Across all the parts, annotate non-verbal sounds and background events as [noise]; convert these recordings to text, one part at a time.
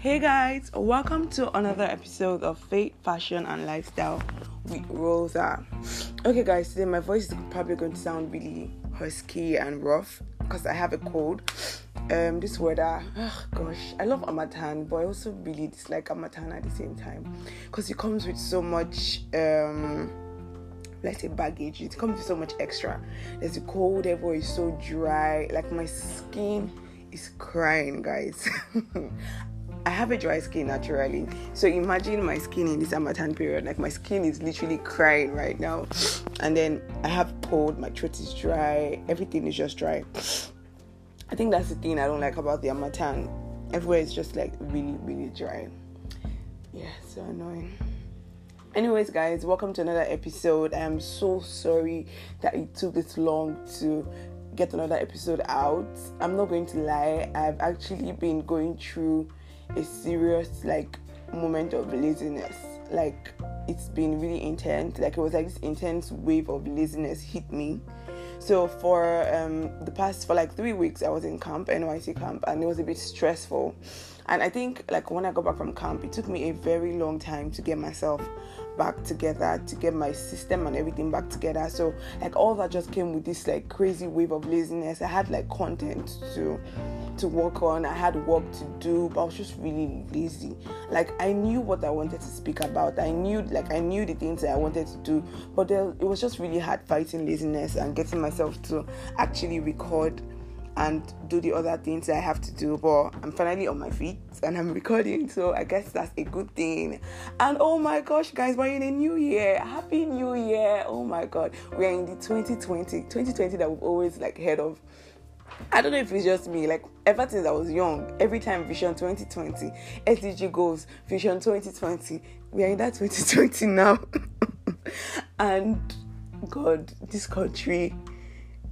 Hey guys, welcome to another episode of Fate, Fashion, and Lifestyle with Rhoda. Okay, guys, today my voice is probably going to sound really husky and rough because I have a cold. Um, this weather, oh gosh, I love Harmattan, but I also really dislike Harmattan at the same time because it comes with so much. Um, let's say baggage it comes with so much extra there's a cold everywhere is so dry like my skin is crying guys [laughs] I have a dry skin naturally. So imagine my skin in this Harmattan period. Like my skin is literally crying right now. And then I have cold, my throat is dry, everything is just dry. I think that's the thing I don't like about the Harmattan. Everywhere is just like really, really dry. Yeah, so annoying. Anyways, guys, welcome to another episode. I am so sorry that it took this long to get another episode out. I'm not going to lie, I've actually been going through a serious like moment of laziness. Like it's been really intense. Like it was like this intense wave of laziness hit me. So for um, the past for like three weeks, I was in camp, NYSC camp, and it was a bit stressful. And I think like when I got back from camp, it took me a very long time to get myself back together, to get my system and everything back together. So like all that just came with this like crazy wave of laziness. I had like content to to work on. I had work to do, but I was just really lazy. Like I knew what I wanted to speak about. I knew like I knew the things that I wanted to do, but there, it was just really hard fighting laziness and getting myself to actually record and do the other things I have to do. But I'm finally on my feet and I'm [laughs] recording, so I guess that's a good thing. And oh my gosh, guys, we're in a new year. Happy New Year! Oh my god, we're in the 2020, 2020 that we've always like heard of. I don't know if it's just me, like ever since I was young, every time Vision 2020, SDG goes, Vision 2020, we are in that 2020 now. [laughs] and God, this country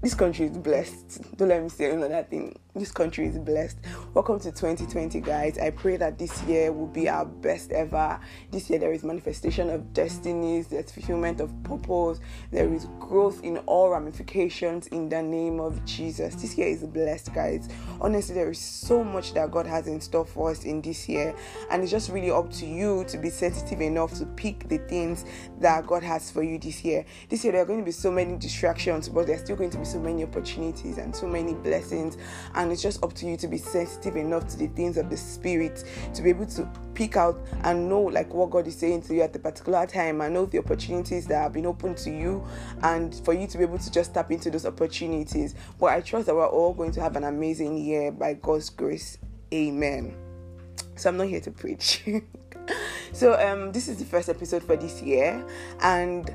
this country is blessed. Don't let me say another thing. This country is blessed. Welcome to 2020, guys. I pray that this year will be our best ever. This year there is manifestation of destinies, there's fulfillment of purpose, there is growth in all ramifications in the name of Jesus. This year is blessed, guys. Honestly, there is so much that God has in store for us in this year, and it's just really up to you to be sensitive enough to pick the things that God has for you this year. This year there are going to be so many distractions, but there's still going to be so many opportunities and so many blessings and and it's just up to you to be sensitive enough to the things of the spirit to be able to pick out and know like what God is saying to you at the particular time and know the opportunities that have been open to you and for you to be able to just tap into those opportunities. But I trust that we're all going to have an amazing year by God's grace. Amen. So I'm not here to preach. [laughs] so um this is the first episode for this year and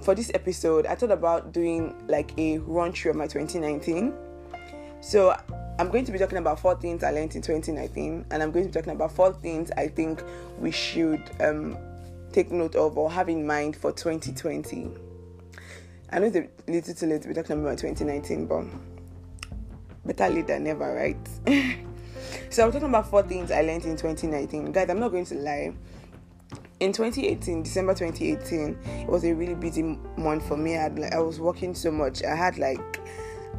for this episode I thought about doing like a run through of my 2019 so I'm going to be talking about four things I learned in 2019, and I'm going to be talking about four things I think we should um, take note of or have in mind for 2020. I know it's a little too late to be talking about 2019, but better late than never, right? [laughs] so I'm talking about four things I learned in 2019. Guys, I'm not going to lie. In 2018, December 2018, it was a really busy month for me. I, had, like, I was working so much. I had like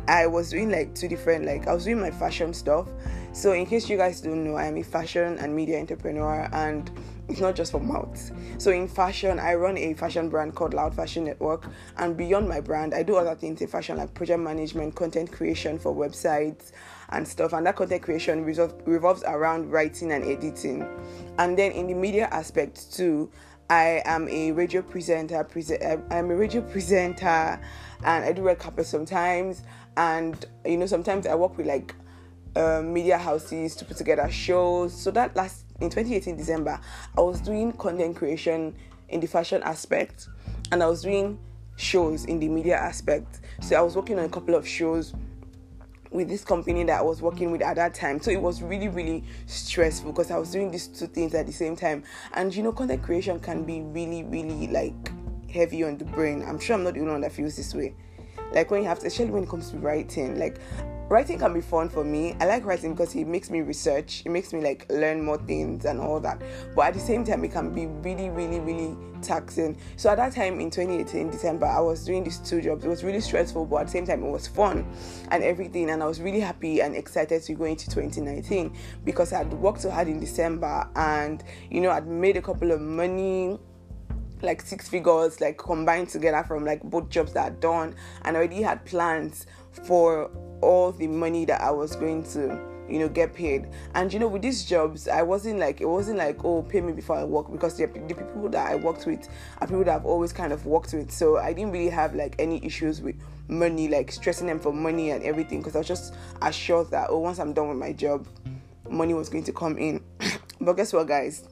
I was doing like two different like I was doing my fashion stuff. So in case you guys don't know, I am a fashion and media entrepreneur and it's not just for mouths. So in fashion, I run a fashion brand called Loud Fashion Network and beyond my brand, I do other things in fashion like project management, content creation for websites and stuff and that content creation revolves around writing and editing. And then in the media aspect too, I am a radio presenter. Eh, I'm a radio [laughs] presenter, and I do red carpet sometimes. And you know, sometimes I work with like uh, media houses to put together shows. So that last in 2018 December, I was doing content creation in the fashion aspect, and I was doing shows in the media aspect. So I was working on a couple of shows with this company that I was working with at that time. So it was really, really stressful because I was doing these two things at the same time. And you know, content creation can be really, really like heavy on the brain. I'm sure I'm not the only one that feels this way. Like when you have to, especially when it comes to writing, like writing can be fun for me. I like writing because it makes me research, it makes me like learn more things and all that. But at the same time, it can be really, really, really taxing. So at that time in 2018, December, I was doing these two jobs. It was really stressful, but at the same time, it was fun and everything. And I was really happy and excited to go into 2019 because I'd worked so hard in December and you know, I'd made a couple of money like six figures like combined together from like both jobs that I'd done and I already had plans for all the money that I was going to you know get paid. And you know with these jobs i wasn't like it wasn't like oh pay me before i work because the, the people that i worked with are people that i've always kind of worked with. So i didn't really have like any issues with money like stressing them for money and everything because i was just assured that oh once i'm done with my job money was going to come in. [clears throat] But guess what guys?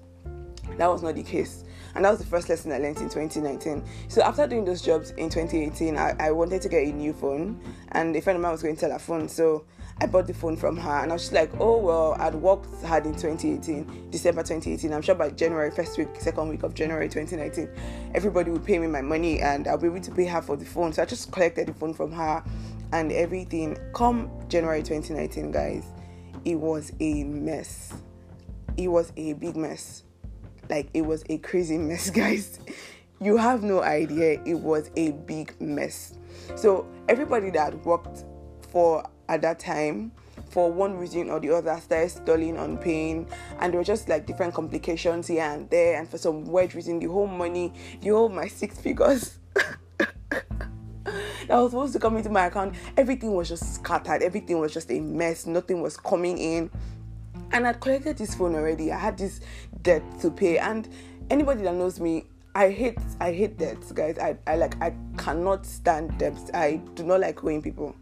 That was not the case and that was the first lesson I learned in 2019. So after doing those jobs in 2018, I, I wanted to get a new phone, and a friend of mine was going to sell a phone, so I bought the phone from her, and I was just like, oh well, I'd worked hard in 2018, December 2018. I'm sure by January, first week, second week of January 2019, everybody would pay me my money, and I'll be able to pay her for the phone. So I just collected the phone from her, and everything. Come January 2019, guys, it was a mess. It was a big mess like it was a crazy [laughs] mess, guys. You have no idea. It was a big mess. So everybody that worked for at that time for one reason or the other started stalling on paying and there were just like different complications here and there and for some weird reason the whole money the whole my six [laughs] figures [laughs] that was supposed to come into my account everything was just scattered everything was just a mess nothing was coming in and I'd collected this phone already. I had this debt to pay, and anybody that knows me, I hate I hate debts, guys. I, I like I cannot stand debts. I do not like owing people.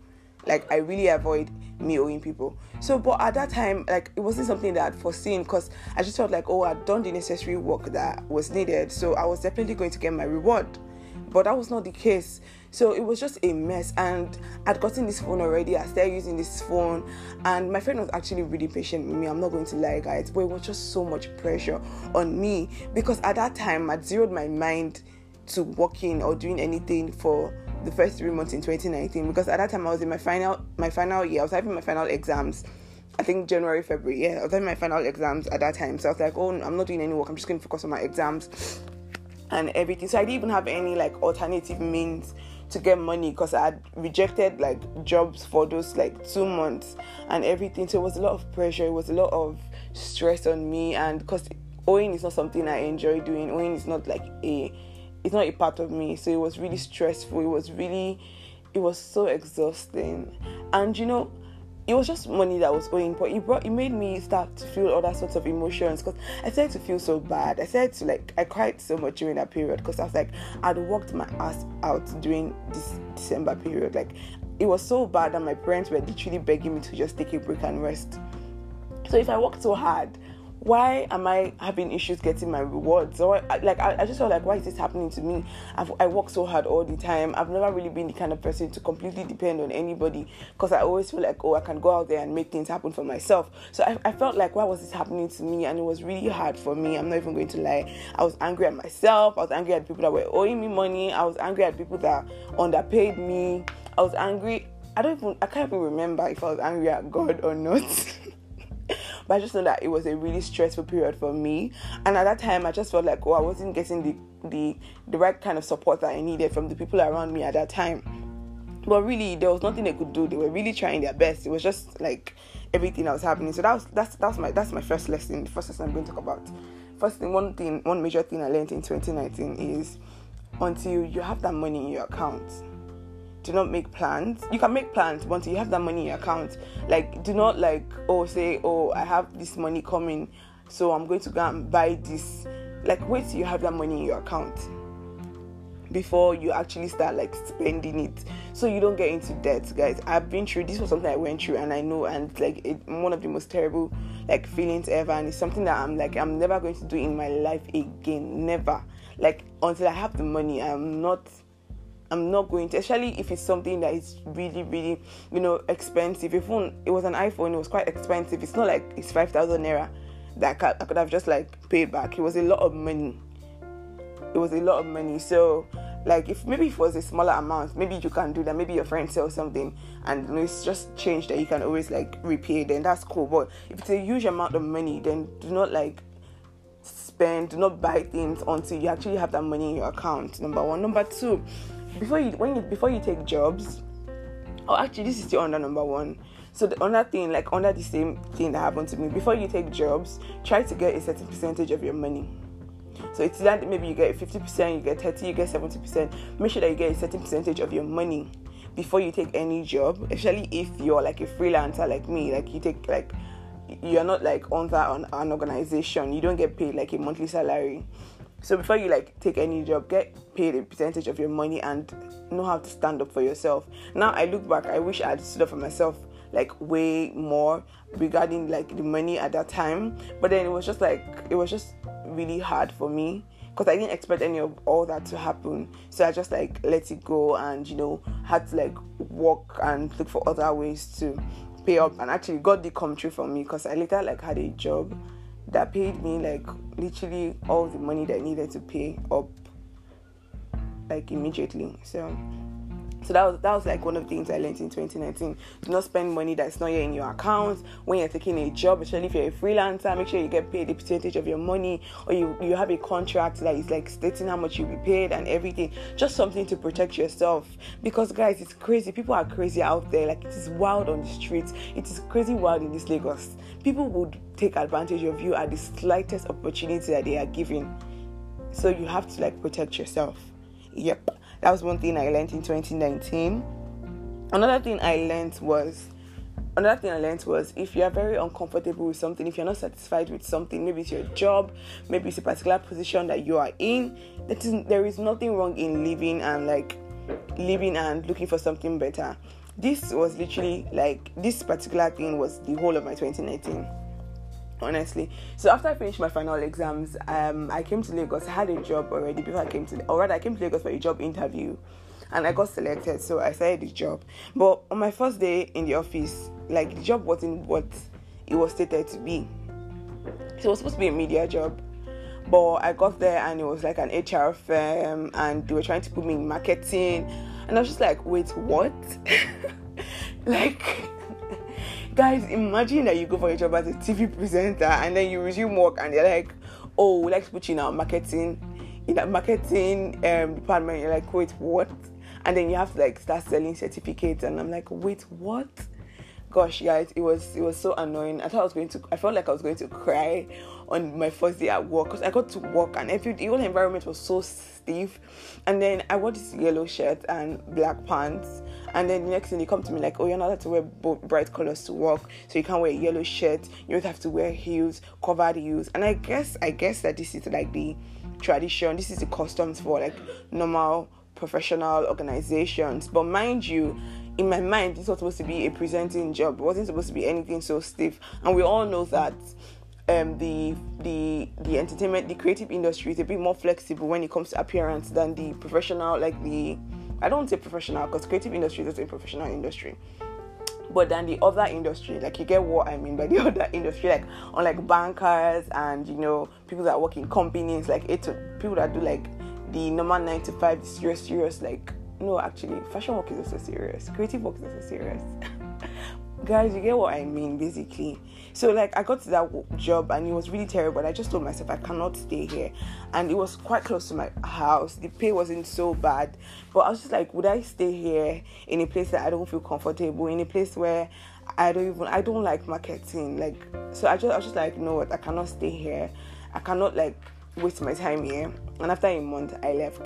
Like I really avoid me owing people. So, but at that time, like it wasn't something that I'd foreseen because I just felt like, oh, I'd done the necessary work that was needed. So I was definitely going to get my reward. But that was not the case. So it was just a mess. And I'd gotten this phone already. I started using this phone. And my friend was actually really patient with me. I'm not going to lie, guys. But it was just so much pressure on me because at that time I'd zeroed my mind to working or doing anything for the first three months in 2019 because at that time I was in my final my final year. I was having my final exams. I think January, February. Yeah, I was having my final exams at that time. So I was like, oh, I'm not doing any work. I'm just going to focus on my exams and everything. So I didn't even have any like alternative means to get money because I had rejected like jobs for those like two months and everything. So it was a lot of pressure, it was a lot of stress on me, and because owing is not something I enjoy doing, owing is not like a it's not a part of me. So it was really stressful, it was really it was so exhausting. And you know, it was just money that was going, but it brought it made me start to feel other sorts of emotions because I started to feel so bad. I started to like I cried so much during that period because I was like I'd worked my ass out during this December period. Like it was so bad that my parents were literally begging me to just take a break and rest. So if I worked so hard, why am I having issues getting my rewards? Like I, I just felt like why is this happening to me? I've, I work so hard all the time. I've never really been the kind of person to completely depend on anybody because I always feel like oh I can go out there and make things happen for myself. So I, I felt like why was this happening to me? And it was really hard for me. I'm not even going to lie. I was angry at myself. I was angry at people that were owing me money. I was angry at people that underpaid me. I was angry. I don't even I can't even remember if I was angry at God or not. [laughs] But I just know that it was a really stressful period for me. And at that time, I just felt like, oh, I wasn't getting the the the right kind of support that I needed from the people around me at that time. But really, there was nothing they could do. They were really trying their best. It was just like everything that was happening. So that was that's that's my that's my first lesson. The first lesson I'm going to talk about. First thing, one thing, one major thing I learned in 2019 is until you have that money in your account do not make plans. You can make plans, once you have that money in your account, like do not like oh say oh I have this money coming, so I'm going to go and buy this. Like wait till you have that money in your account before you actually start like spending it so you don't get into debt guys i've been through this was something i went through and i know and like it, one of the most terrible like feelings ever and it's something that i'm like i'm never going to do in my life again never like until i have the money i'm not I'm not going to, especially if it's something that is really, really, you know, expensive. If it was an iPhone, it was quite expensive. It's not like it's five thousand naira that I could have just like paid back. It was a lot of money. It was a lot of money. So like if maybe if it was a smaller amount maybe you can do that maybe your friend sells something and you know, it's just change that you can always like repay then that's cool but if it's a huge amount of money then do not like spend do not buy things until you actually have that money in your account number one number two before you when you before you take jobs oh actually this is still under number one so the other thing like under the same thing that happened to me before you take jobs try to get a certain percentage of your money so it's that maybe you get 50%, you get 30, you get 70%. Make sure that you get a certain percentage of your money before you take any job, especially if you're like a freelancer like me, like you take like you're not like under an, an organization, you don't get paid like a monthly salary. So before you like take any job, get paid a percentage of your money and know how to stand up for yourself. Now I look back, I wish I had stood up for myself like way more regarding like the money at that time. But then it was just like it was just really hard for me because I didn't expect any of all that to happen. So I just like let it go and you know had to like work and look for other ways to pay up and actually got the come true for me because I later like had a job that paid me like literally all the money that I needed to pay up like immediately. So so that was that was like one of the things I learned in 2019. Do not spend money that's not yet in your account when you're taking a job, especially if you're a freelancer. Make sure you get paid a percentage of your money, or you you have a contract that is like stating how much you'll be paid and everything. Just something to protect yourself. Because guys, it's crazy. People are crazy out there. Like it is wild on the streets. It is crazy wild in this Lagos. People would take advantage of you at the slightest opportunity that they are given. So you have to like protect yourself. Yep. That was one thing I learned in 2019. Another thing I learned was another thing I learned was if you are very uncomfortable with something, if you're not satisfied with something, maybe it's your job, maybe it's a particular position that you are in, that is, there is nothing wrong in living and like living and looking for something better. This was literally like this particular thing was the whole of my 2019 honestly. So after I finished my final exams, um, I came to Lagos. I had a job already before I came to, or rather, I came to Lagos for a job interview, and I got selected. So I started the job. But on my first day in the office, like the job wasn't what it was stated to be. So it was supposed to be a media job. But I got there and it was like an HR firm, and they were trying to put me in marketing, and I was just like, wait, what? [laughs] like guys imagine that you go for a job as a tv presenter and then you resume work and they're like oh we like to put you in our marketing in that marketing um, department. You're like wait what? And then you have to like start selling certificates and i'm like wait what? Gosh guys it was it was so annoying. I thought i was going to i felt like i was going to cry on my first day at work because i got to work and every the whole environment was so stiff. And then i wore this yellow shirt and black pants and then the next thing they come to me like oh you're not allowed to wear bright colors to work. So you can't wear a yellow shirt. You don't have to wear heels covered heels. And i guess i guess that this is like the tradition. This is the customs for like normal professional organizations. But mind you in my mind, this was supposed to be a presenting job. It wasn't supposed to be anything so stiff. And we all know that um, the the the entertainment, the creative industry is a bit more flexible when it comes to appearance than the professional, like the I don't say professional because creative industry is a professional industry. But than the other industry, like you get what I mean by the [laughs] other industry, like on like bankers and you know people that work in companies, like it people that do like the normal nine to five serious serious like no, actually, fashion work is also serious. Creative work is also serious. [laughs] Guys, you get what I mean, basically. So, like, I got to that job and it was really terrible. I just told myself I cannot stay here, and it was quite close to my house. The pay wasn't so bad, but I was just like, would I stay here in a place that I don't feel comfortable, in a place where I don't even I don't like marketing, like. So I just I was just like, you know what, I cannot stay here. I cannot like waste my time here. And after a month, I left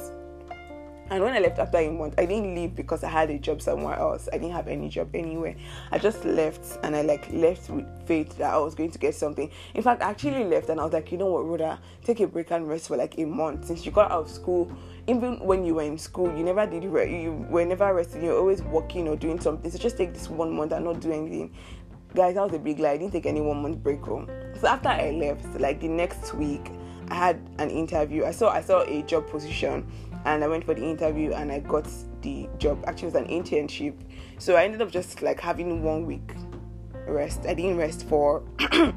and when I left after a month, I didn't leave because I had a job somewhere else. I didn't have any job anywhere. I just left and I like left with faith that I was going to get something. In fact, I actually left and I was like, you know what, Rhoda, take a break and rest for like a month. Since you got out of school, even when you were in school, you never did re- you were never resting. You're always working or doing something. So just take this one month and not do anything. Guys, that was a big lie. I didn't take any one month break home. So after I left, like the next week, I had an interview. I saw I saw a job position and I went for the interview and I got the job. Actually, it was an internship, so I ended up just like having one week rest. I didn't rest for [clears throat]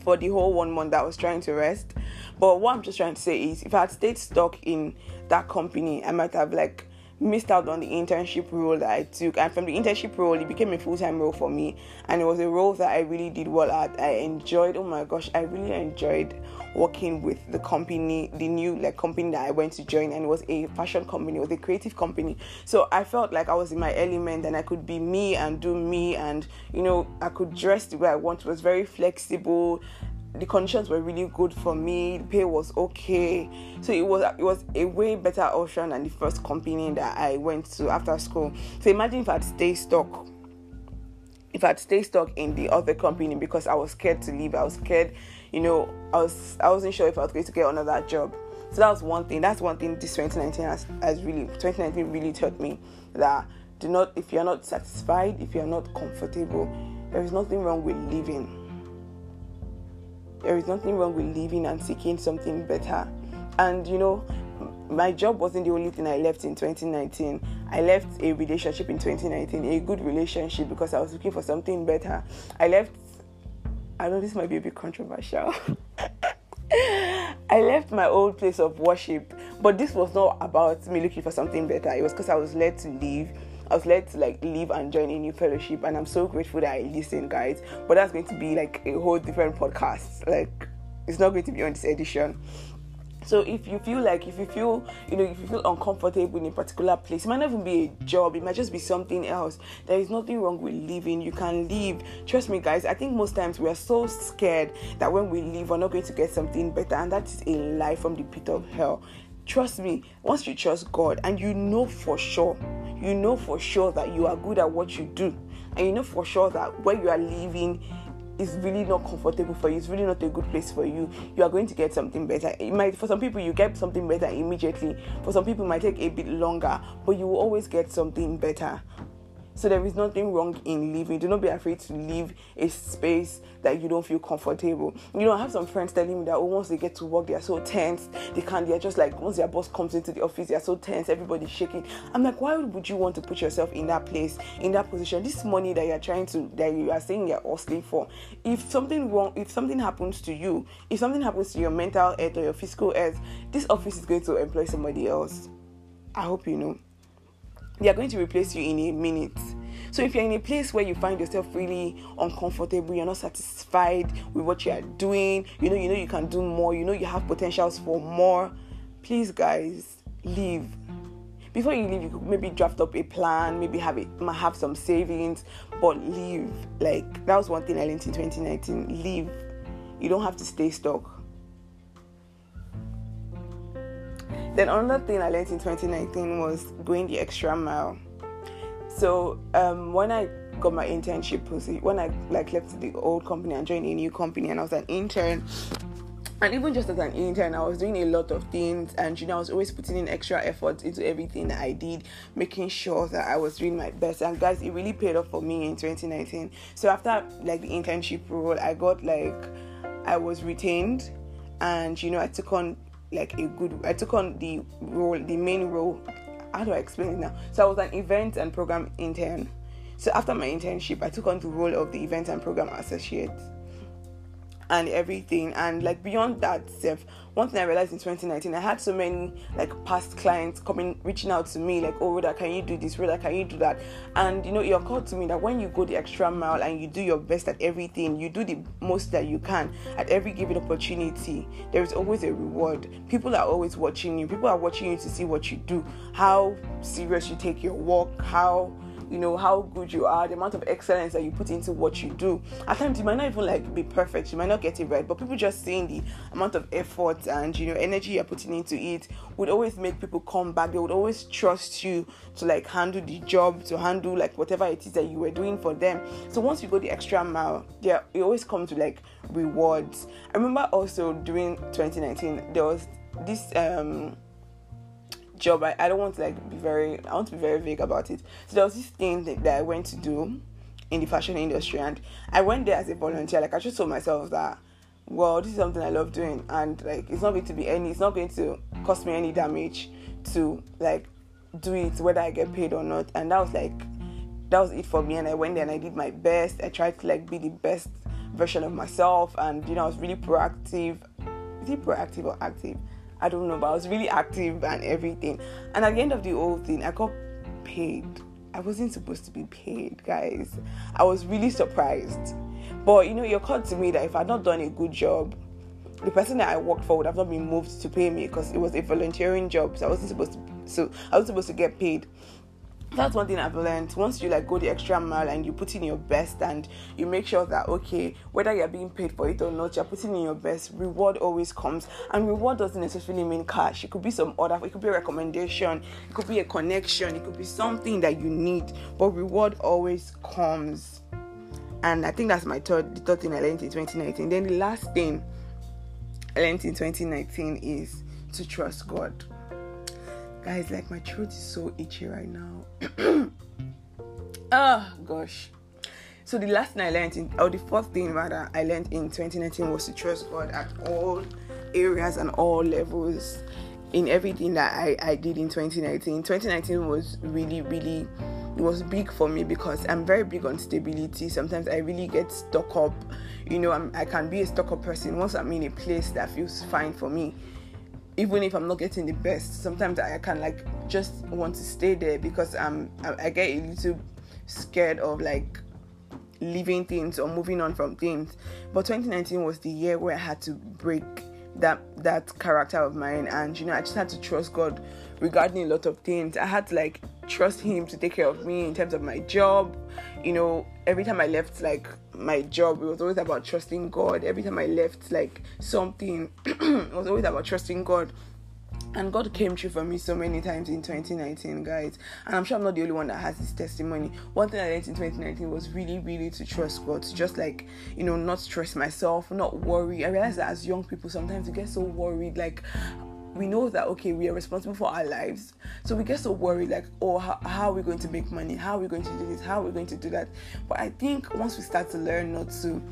for the whole one month that I was trying to rest. But what I'm just trying to say is, if I had stayed stuck in that company, I might have like missed out on the internship role that I took. And from the internship role, it became a full time role for me. And it was a role that I really did well at. I enjoyed, oh my gosh, I really enjoyed working with the company, the new like company that I went to join. And it was a fashion company, it was a creative company. So I felt like I was in my element and I could be me and do me. And, you know, I could dress the way I want. It was very flexible the conditions were really good for me. The pay was okay, so it was it was a way better option than the first company that I went to after school. So imagine if I'd stay stuck. If I'd stay stuck in the other company because I was scared to leave, I was scared, you know, I was I wasn't sure if I was going to get another job. So that was one thing. That's one thing this 2019 has, has really 2019 really taught me that do not if you're not satisfied, if you're not comfortable, there is nothing wrong with leaving there is nothing wrong with leaving and seeking something better. And you know, my job wasn't the only thing I left in 2019. I left a relationship in 2019, a good relationship because I was looking for something better. I left, I know this might be a bit controversial. [laughs] I left my old place of worship, but this was not about me looking for something better. It was because I was led to leave I was led to like leave and join a new fellowship, and I'm so grateful that I listened, guys. But that's going to be like a whole different podcast. Like, it's not going to be on this edition. So if you feel like if you feel you know if you feel uncomfortable in a particular place, it might not even be a job, it might just be something else. There is nothing wrong with leaving. You can leave. Trust me, guys. I think most times we are so scared that when we leave, we're not going to get something better, and that is a lie from the pit of hell. Trust me, once you trust God and you know for sure, you know for sure that you are good at what you do, and you know for sure that where you are living is really not comfortable for you, it's really not a good place for you, you are going to get something better. It might for some people you get something better immediately, for some people it might take a bit longer, but you will always get something better. So there is nothing wrong in leaving. Do not be afraid to leave a space that you don't feel comfortable. You know, I have some friends telling me that oh, once they get to work, they are so tense. They can't. They're just like once their boss comes into the office, they are so tense. Everybody's shaking. I'm like, why would you want to put yourself in that place, in that position? This money that you're trying to, that you are saying you're hustling for. If something wrong, if something happens to you, if something happens to your mental health or your physical health, this office is going to employ somebody else. I hope you know they are going to replace you in a minute. So if you're in a place where you find yourself really uncomfortable, you're not satisfied with what you are doing, you know, you know you can do more, you know you have potentials for more, please guys, leave. Before you leave, you could maybe draft up a plan, maybe have it have some savings, but leave. Like that was one thing I learned in 2019. Leave. You don't have to stay stuck Then another thing I learned in 2019 was going the extra mile. So um, when I got my internship position, when I like left the old company and joined a new company, and I was an intern, and even just as an intern, I was doing a lot of things, and you know, I was always putting in extra effort into everything that I did, making sure that I was doing my best. And guys, it really paid off for me in 2019. So after like the internship role, I got like I was retained, and you know, I took on like a good I took on the role, the main role. How do I explain it now? So I was an event and program intern. So after my internship, I took on the role of the event and program associate and everything. And like beyond that, self, one thing I realized in 2019, I had so many like past clients coming, reaching out to me, like, oh, Rhoda, can you do this? Rhoda, can you do that? And you know, it occurred to me that when you go the extra mile and you do your best at everything, you do the most that you can at every given opportunity, there is always a reward. People are always watching you. People are watching you to see what you do, how serious you take your work, how you know how good you are, the amount of excellence that you put into what you do. At times you might not even like be perfect, you might not get it right, but people just seeing the amount of effort and you know energy you're putting into it would always make people come back. They would always trust you to like handle the job, to handle like whatever it is that you were doing for them. So once you go the extra mile, there it always comes to like rewards. I remember also during 2019 there was this um job. I, I don't want to like be very I want to be very vague about it. So there was this thing that, that I went to do in the fashion industry and I went there as a volunteer. Like I just told myself that well this is something I love doing and like it's not going to be any it's not going to cost me any damage to like do it whether I get paid or not. And that was like that was it for me and I went there and I did my best. I tried to like be the best version of myself, and you know, I was really proactive. Is it proactive or active? I don't know, but I was really active and everything. And at the end of the whole thing, I got paid. I wasn't supposed to be paid, guys. I was really surprised. But you know, it occurred to me that if I'd not done a good job, the person that I worked for would have not been moved to pay me because it was a volunteering job. So I wasn't supposed to so I was supposed to get paid that's one thing I've learned. Once you like go the extra mile and you put in your best and you make sure that okay, whether you're being paid for it or not, you're putting in your best, reward always comes. And reward doesn't necessarily mean cash. It could be some other, it could be a recommendation, it could be a connection, it could be something that you need, but reward always comes. And I think that's my third the third thing I learned in 2019. Then the last thing I learned in 2019 is to trust God Guys, like my throat is so itchy right now. oh [coughs] gosh. So the last thing I learned in or the fourth thing rather I learned in 2019 was to trust God at all areas and all levels in everything that I, I did in 2019. 2019 was really, really it was big for me because I'm very big on stability. Sometimes I really get stuck up. You know, I'm, I can be a stuck up person once I'm in a place that feels fine for me even if I'm not getting the best, sometimes I can like just want to stay there because I'm I, get a little scared of like leaving things or moving on from things. But 2019 was the year where I had to break that that character of mine and you know I just had to trust God regarding a lot of things. I had to like trust him to take care of me in terms of my job. You know, every time I left like my job, it was always about trusting God. Every time I left like something, [clears throat] it was always about trusting God. And God came true for me so many times in 2019, guys. And I'm sure I'm not the only one that has this testimony. One thing I learned in 2019 was really, really to trust God, to just like, you know, not stress myself, not worry. I realized that as young people, sometimes we get so worried, like, we know that okay we are responsible for our lives. So we get so worried like oh how, how, are we going to make money? How are we going to do this? How are we going to do that? But i think once we start to learn not to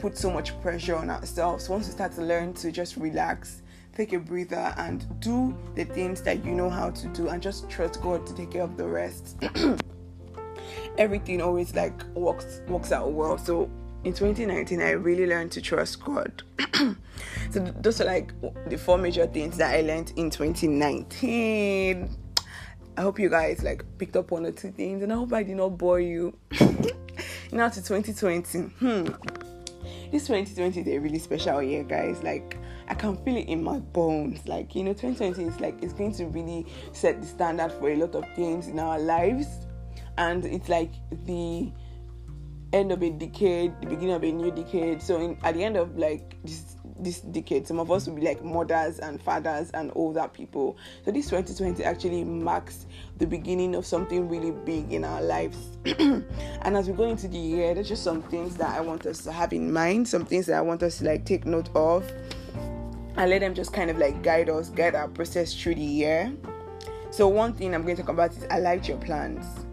put so much pressure on ourselves once we start to learn to just relax take a breather and do the things that you know how to do and just trust god to take care of the rest [clears throat] everything always like works works out well. So in 2019 i really learned to trust god. [clears throat] So those are like the four major things that i learned in 2019 i hope you guys like picked up one or two things and i hope i did not bore you. [laughs] Now to 2020 hmm. This 2020 is a really special year guys. Like i can feel it in my bones. Like you know 2020 is like it's going to really set the standard for a lot of things in our lives. And it's like the end of a decade, the beginning of a new decade. So in, at the end of like this this decade, some of us will be like mothers and fathers and older people. So this 2020 actually marks the beginning of something really big in our lives. [clears throat] and as we go into the year, there's just some things that I want us to have in mind, some things that I want us to like take note of. And let them just kind of like guide us, guide our process through the year. So one thing I'm going to talk about is I liked your plans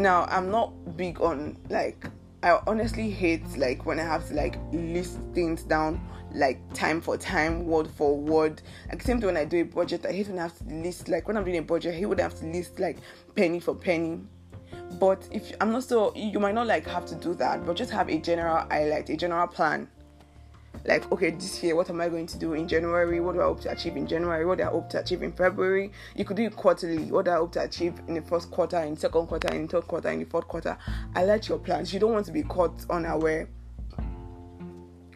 now i'm not big on like i honestly hate like when i have to like list things down like time for time word for word. Like same thing when i do a budget i hate when i have to list like when i'm doing a budget he would have to list like penny for penny. But if i'm not so you might not like have to do that but just have a general highlight a general plan like okay this year what am i going to do in january? What do i hope to achieve in january? What do i hope to achieve in february? You could do it quarterly. What do i hope to achieve in the first quarter in second quarter in third quarter in the fourth quarter? I like your plans. You don't want to be caught unaware.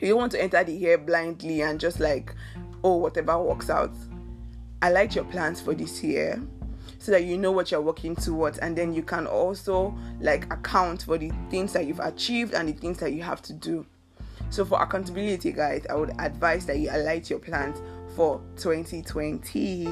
You don't want to enter the year blindly and just like oh whatever works out. I like your plans for this year so that you know what you're working towards. And then you can also like account for the things that you've achieved and the things that you have to do so, for accountability, guys, I would advise that you alight your plans for 2020.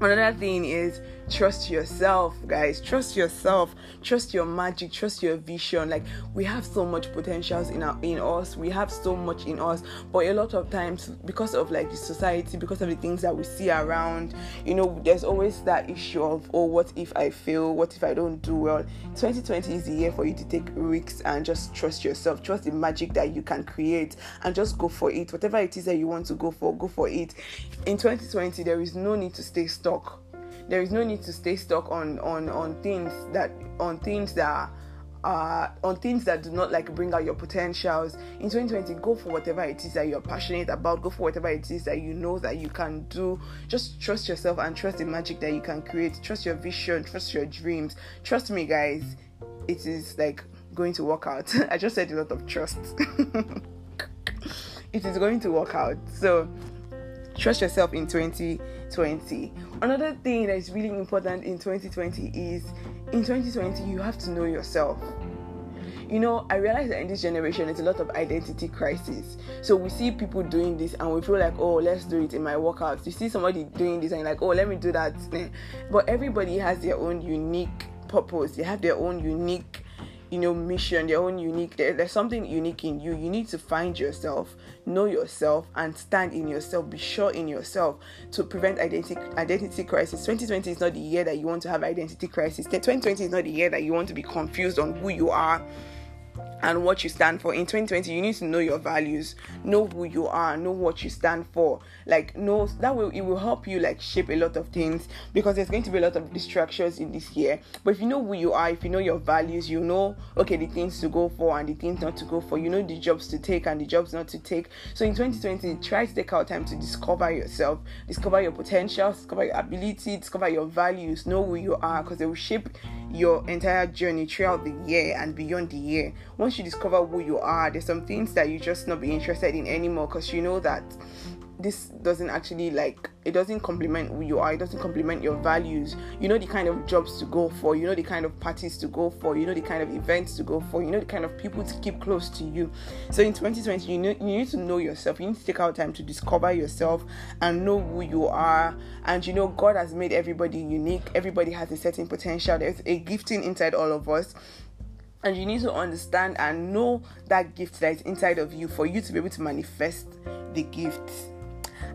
Another thing is trust yourself, guys. Trust yourself. Trust your magic. Trust your vision. Like we have so much potentials in our in us. We have so much in us, but a lot of times because of like the society, because of the things that we see around, you know, there's always that issue of oh, what if I fail? What if I don't do well? 2020 is the year for you to take risks and just trust yourself. Trust the magic that you can create and just go for it. Whatever it is that you want to go for, go for it. In 2020, there is no need to stay stuck there is no need to stay stuck on on on things that on things that uh, on things that do not like bring out your potentials. In 2020 go for whatever it is that you're passionate about. Go for whatever it is that you know that you can do. Just trust yourself and trust the magic that you can create. Trust your vision. Trust your dreams. Trust me guys it is like going to work out. [laughs] I just said a lot of trust. [laughs] It is going to work out. So trust yourself in 2020 another thing that is really important in 2020 is in 2020 you have to know yourself. You know i realize that in this generation there's a lot of identity crisis. So we see people doing this and we feel like oh let's do it in my workouts you see somebody doing this and like oh let me do that. [laughs] But everybody has their own unique purpose. They have their own unique you know mission their own unique there, there's something unique in you. You need to find yourself know yourself and stand in yourself be sure in yourself to prevent identity identity crisis. 2020 is not the year that you want to have identity crisis. 2020 is not the year that you want to be confused on who you are and what you stand for. In 2020, you need to know your values, know who you are, know what you stand for. Like, know that will it will help you like shape a lot of things because there's going to be a lot of distractions in this year. But if you know who you are, if you know your values, you know okay the things to go for and the things not to go for. You know the jobs to take and the jobs not to take. So in 2020, try to take out time to discover yourself, discover your potential, discover your ability, discover your values, know who you are because they will shape your entire journey throughout the year and beyond the year. Once you discover who you are, there's some things that you just not be interested in anymore because you know that this doesn't actually like it doesn't complement who you are it doesn't complement your values. You know the kind of jobs to go for you know the kind of parties to go for you know the kind of events to go for you know the kind of people to keep close to you. So in 2020 you, know, you need to know yourself. You need to take out time to discover yourself and know who you are. And you know god has made everybody unique. Everybody has a certain potential. There's a gifting inside all of us and you need to understand and know that gift that is inside of you for you to be able to manifest the gift.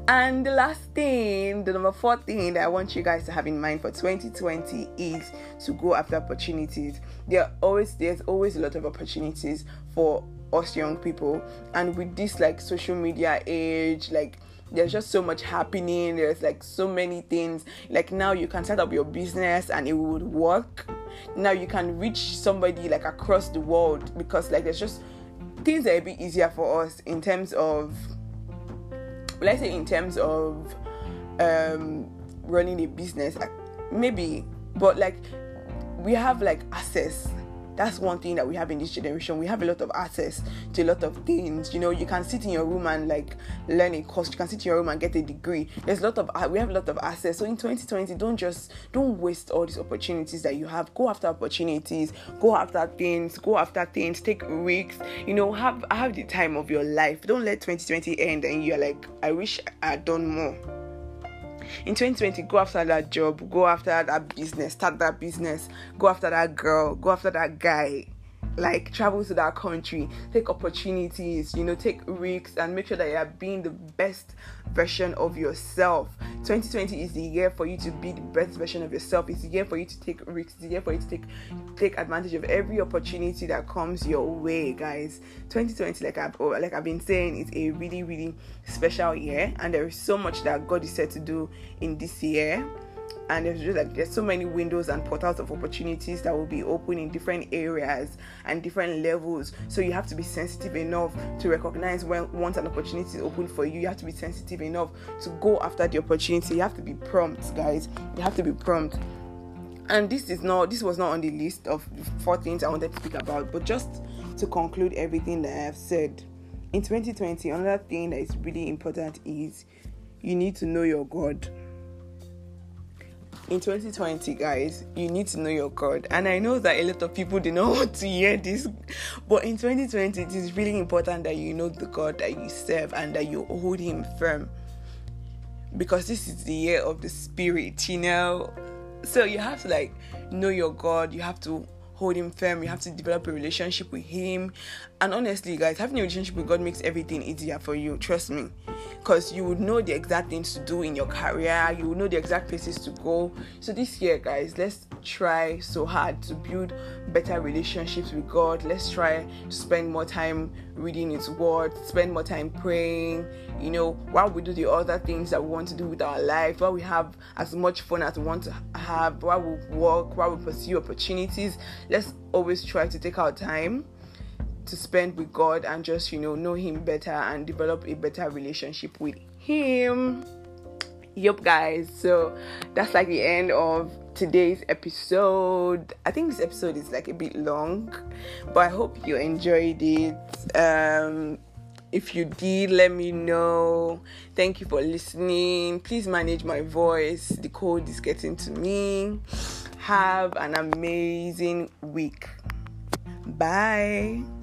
and the last thing, the number four thing that I want you guys to have in mind for 2020 is to go after opportunities. There are always there's always a lot of opportunities for us young people, and with this like social media age, like there's just so much happening. There's like so many things. Like now you can set up your business and it would work. Now you can reach somebody like across the world because like there's just things that are a bit easier for us in terms of let's say in terms of um, running a business, maybe, but like we have like access that's one thing that we have in this generation. We have a lot of access to a lot of things. You know, you can sit in your room and like learn a course. You can sit in your room and get a degree. There's a lot of we have a lot of access. So in 2020, don't just don't waste all these opportunities that you have. Go after opportunities. Go after things. Go after things. Take risks. You know, have have the time of your life. Don't let 2020 end and you're like, I wish I had done more in 2020 go after that job go after that business start that business go after that girl go after that guy like travel to that country take opportunities you know take risks and make sure that you are being the best version of yourself. 2020 is the year for you to be the best version of yourself. It's the year for you to take risks. It's the year for you to take take advantage of every opportunity that comes your way guys. 2020 like I've oh, like I've been saying is a really really special year. And there is so much that God is set to do in this year and there's just like there's so many windows and portals of opportunities that will be open in different areas and different levels. So you have to be sensitive enough to recognize when once an opportunity is open for you you have to be sensitive enough to go after the opportunity. You have to be prompt guys. You have to be prompt. And this is not this was not on the list of four things i wanted to speak about but just to conclude everything that i have said. In 2020 another thing that is really important is you need to know your god in 2020, guys, you need to know your God. And I know that a lot of people do not [laughs] want to hear this, but in 2020, it is really important that you know the God that you serve and that you hold Him firm. Because this is the year of the Spirit, you know. So you have to like know your God, you have to hold him firm. You have to develop a relationship with him. And honestly, guys, having a relationship with God makes everything easier for you. Trust me because you would know the exact things to do in your career, you would know the exact places to go. So, this year, guys, let's try so hard to build better relationships with God. Let's try to spend more time reading His Word, spend more time praying. You know, while we do the other things that we want to do with our life, while we have as much fun as we want to have, while we work, while we pursue opportunities, let's always try to take our time to spend with God and just, you know, know Him better and develop a better relationship with Him. Yup, guys. So that's like the end of today's episode. I think this episode is like a bit long, but I hope you enjoyed it. Um, if you did, let me know. Thank you for listening. Please manage my voice. The cold is getting to me. Have an amazing week. Bye.